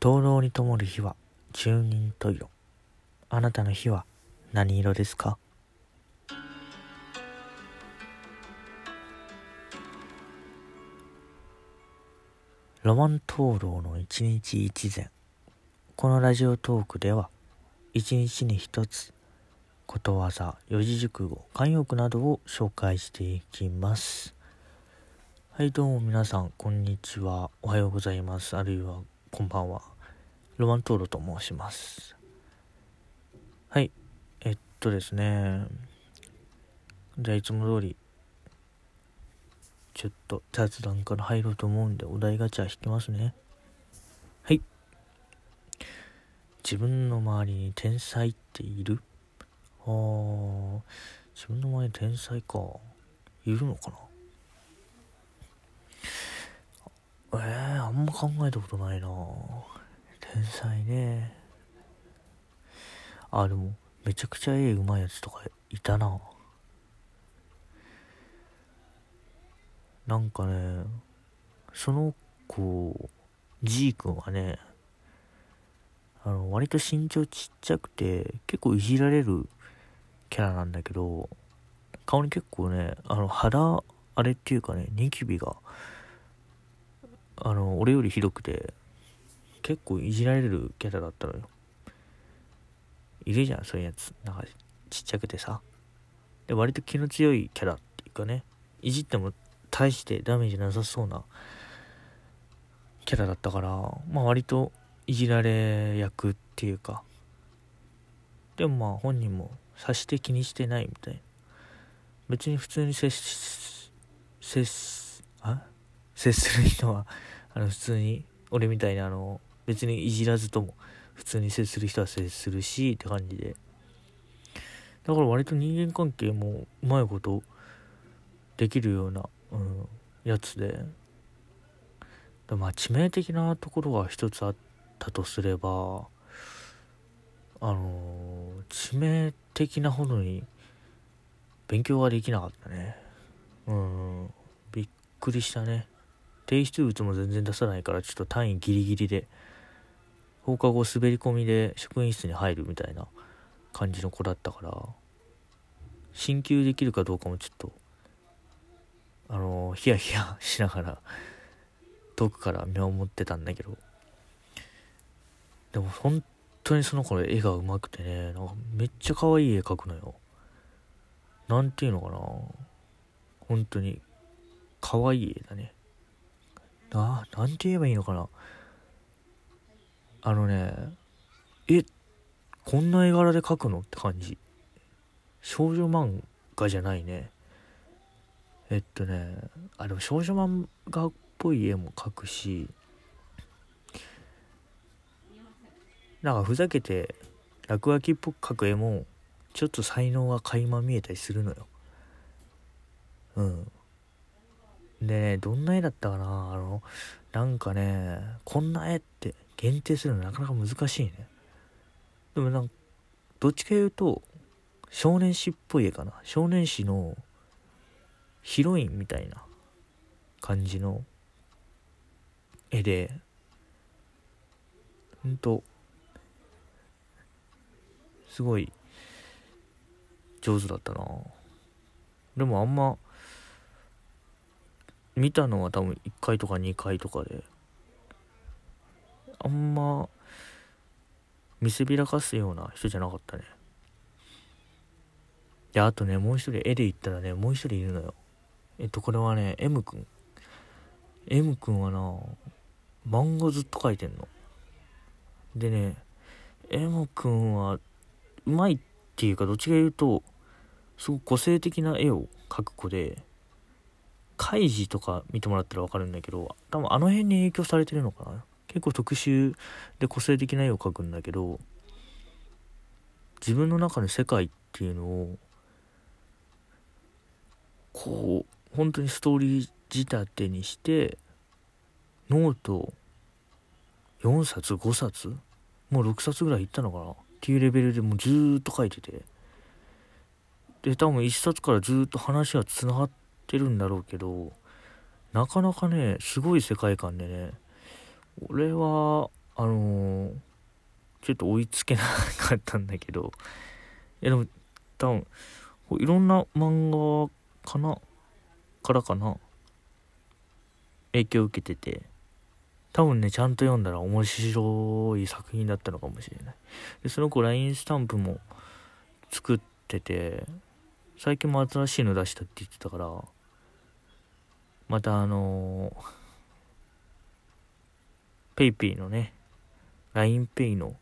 灯籠に灯る火は十人十色。あなたの火は何色ですか？ロマン灯籠の一日一善このラジオトークでは一日に一つことわざ四字熟語慣用句などを紹介していきます。はいどうも皆さんこんにちは。おはようございます。あるいはこんばんは。ロマントーロと申します。はい。えっとですね。じゃあいつも通りちょっと雑談から入ろうと思うんでお題ガチャ引きますね。はい。自分の周りに天才っている？あー自分の周りに天才か。いるのかな？えー、あんま考えたことないな。天才ね。あでもめちゃくちゃ絵うまいやつとかいたな。なんかねその子 G 君はねあの割と身長ちっちゃくて結構いじられるキャラなんだけど顔に結構ねあの肌あれっていうかねニキビがあの俺よりひどくて結構いじられるキャラだったのよ。いるじゃんそういうやつ。なんかちっちゃくてさ。で割と気の強いキャラっていうかねいじっても大してダメージなさそうなキャラだったからまあ割といじられ役っていうか。でもまあ本人も察して気にしてないみたいな。別に普通に接し接あ？接する人はあの普通に俺みたいにあの別にいじらずとも普通に接する人は接するしって感じで。だから割と人間関係もうまいことできるような、うん、やつで。まあ致命的なところが一つあったとすればあの致命的なほどに勉強ができなかったね。うんびっくりしたね。提出物も全然出さないからちょっと単位ギリギリで放課後滑り込みで職員室に入るみたいな感じの子だったから進級できるかどうかもちょっとあのヒヤヒヤしながら遠くから見守ってたんだけど。でも本当にその子の絵がうまくてねなんかめっちゃ可愛い絵描くのよ。なんていうのかな。本当に可愛い絵だね。な、なんて言えばいいのかな。あのね、え、こんな絵柄で描くのって感じ。少女漫画じゃないね。えっとね、あ、でも少女漫画っぽい絵も描くし、なんかふざけて落書きっぽく描く絵も、ちょっと才能が垣間見えたりするのよ。うん。でね、どんな絵だったかな？あの、なんかね、こんな絵って限定するのなかなか難しいね。でもなんか、どっちか言うと、少年誌っぽい絵かな？少年誌のヒロインみたいな感じの絵で、ほんと、すごい上手だったな。でもあんま、見たのは多分1回とか2回とかで。あんま見せびらかすような人じゃなかったね。であとねもう一人絵で言ったらねもう一人いるのよ。えっとこれはね M 君。M 君はな漫画ずっと描いてんの。でね M 君はうまいっていうかどっちか言うとすごく個性的な絵を描く子でカイジとか見てもらったら分かるんだけど多分あの辺に影響されてるのかな。結構特殊で個性的な絵を描くんだけど自分の中の世界っていうのをこう本当にストーリー仕立てにしてノート4冊5冊もう6冊ぐらいいったのかなっていうレベルでもうずーっと書いてて。で多分1冊からずっと話がつながってってるんだろうけどなかなかねすごい世界観でね俺はあのー、ちょっと追いつけなかったんだけどいやでも多分いろんな漫画かなからかな影響を受けてて多分ねちゃんと読んだら面白い作品だったのかもしれない。でその子 LINE スタンプも作ってて最近も新しいの出したって言ってたからまたあの PayPay のね LINEPay の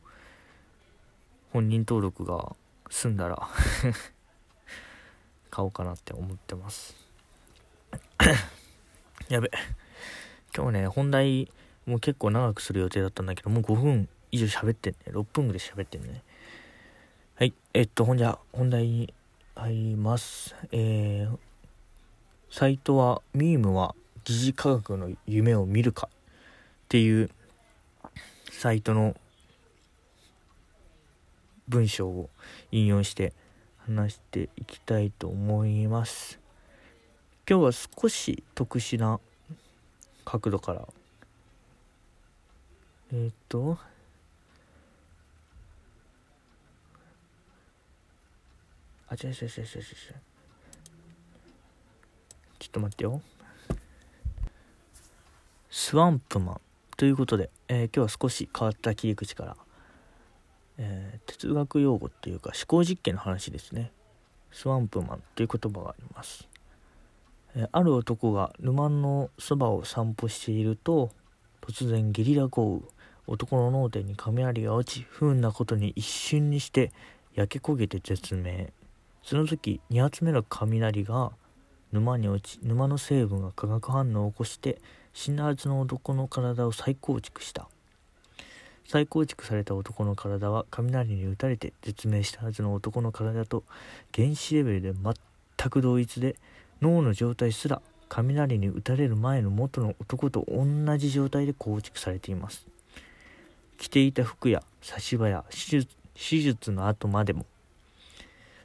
本人登録が済んだら 買おうかなって思ってます。やべ。今日ね本題もう結構長くする予定だったんだけどもう5分以上喋ってんね。6分ぐらい喋ってんね。はい。えっとほんじゃ本題に入ります。えー、サイトはミームは疑似科学の夢を見るかっていうサイトの文章を引用して話していきたいと思います。今日は少し特殊な角度から。えっ、ー、と。あ違う違う違う違う違う。ちょっと待ってよ。スワンプマンということで、えー、今日は少し変わった切り口からえー、哲学用語っていうか思考実験の話ですね。スワンプマンという言葉があります、えー、ある男が沼のそばを散歩していると突然ゲリラ豪雨男の脳天に雷が落ち不運なことに一瞬にして焼け焦げて絶命。その時2発目の雷が沼に落ち沼の成分が化学反応を起こして死んだはずの男の体を再構築した。再構築された男の体は雷に打たれて絶命したはずの男の体と原子レベルで全く同一で脳の状態すら雷に打たれる前の元の男と同じ状態で構築されています。着ていた服や差し歯や手術の後までも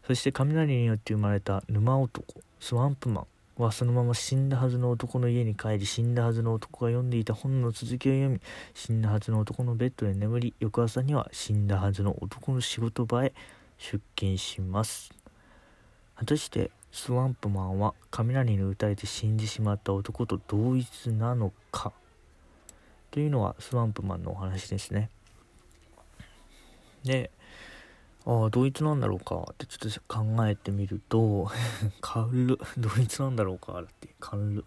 そして雷によって生まれた沼男スワンプマンはそのまま死んだはずの男の家に帰り死んだはずの男が読んでいた本の続きを読み死んだはずの男のベッドで眠り翌朝には死んだはずの男の仕事場へ出勤します。果たしてスワンプマンは雷に打たれて死んでしまった男と同一なのか？というのはスワンプマンのお話ですね。でああ、同一なんだろうか。ってちょっと考えてみると、軽同一なんだろうかって、軽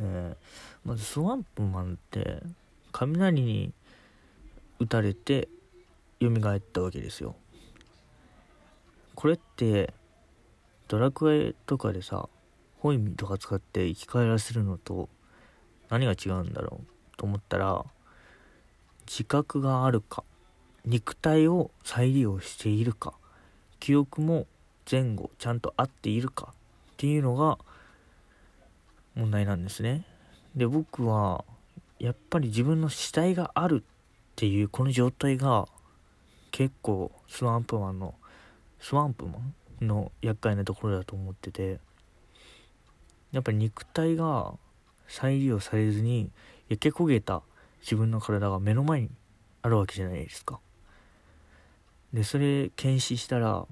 えー、まずスワンプマンって、雷に打たれて蘇ったわけですよ。これって、ドラクエとかでさ、ホイミとか使って生き返らせるのと何が違うんだろうと思ったら、自覚があるか。肉体を再利用しているか記憶も前後ちゃんと合っているかっていうのが問題なんですね。で僕はやっぱり自分の死体があるっていうこの状態が結構スワンプマンのスワンプマンの厄介なところだと思っててやっぱり肉体が再利用されずに焼け焦げた自分の体が目の前にあるわけじゃないですか。でそれ検視したら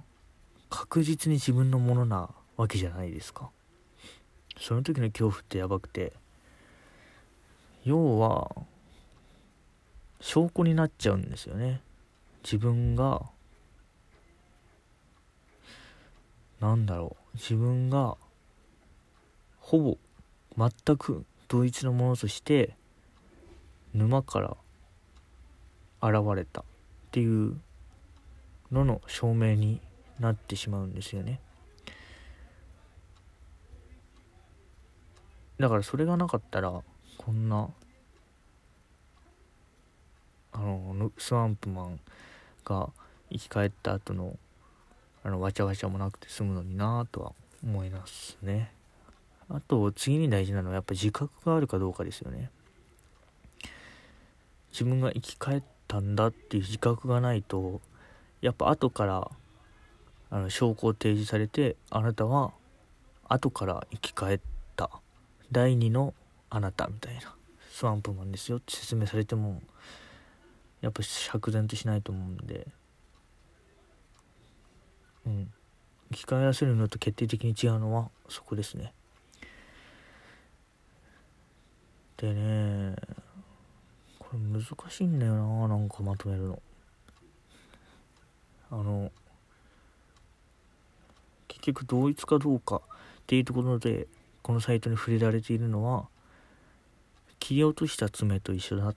確実に自分のものなわけじゃないですか。その時の恐怖ってやばくて要は証拠になっちゃうんですよね。自分がなんだろう自分がほぼ全く同一のものとして沼から現れたっていうのの証明になってしまうんですよね。だからそれがなかったらこんなあのスワンプマンが生き返った後のあのわちゃわちゃもなくて済むのになぁとは思いますね。あと次に大事なのはやっぱ自覚があるかどうかですよね。自分が生き返ったんだっていう自覚がないとやっぱ後からあの証拠を提示されてあなたは後から生き返った。第二のあなたみたいな。スワンプマンですよって説明されてもやっぱ釈然としないと思うんで。うん。機械合わせるのと決定的に違うのはそこですね。でねこれ難しいんだよななんかまとめるの。あの結局同一かどうかっていうところでこのサイトに触れられているのは切り落とした爪と一緒だっ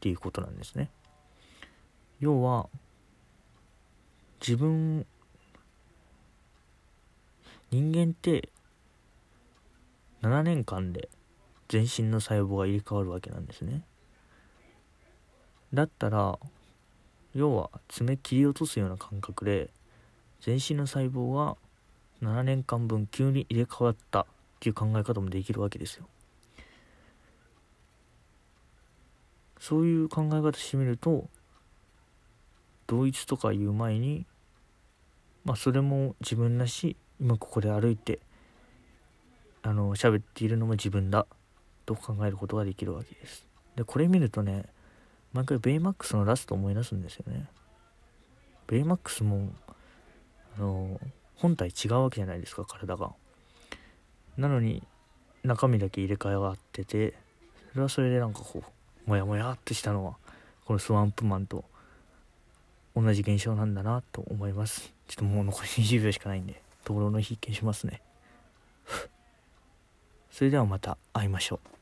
ていうことなんですね。要は自分人間って7年間で全身の細胞が入れ替わるわけなんですね。だったら要は爪切り落とすような感覚で全身の細胞が7年間分急に入れ替わったっていう考え方もできるわけですよ。そういう考え方してみると同一とか言う前にまあそれも自分らし今ここで歩いてあの喋っているのも自分だと考えることができるわけです。でこれ見るとね毎回ベイマックスのラスト思い出すんですよね。ベイマックスもあの本体違うわけじゃないですか体が。なのに中身だけ入れ替えがあっててそれはそれでなんかこうモヤモヤっとしたのはこのスワンプマンと同じ現象なんだなと思います。ちょっともう残り20秒しかないんで灯籠の筆見しますね。それではまた会いましょう。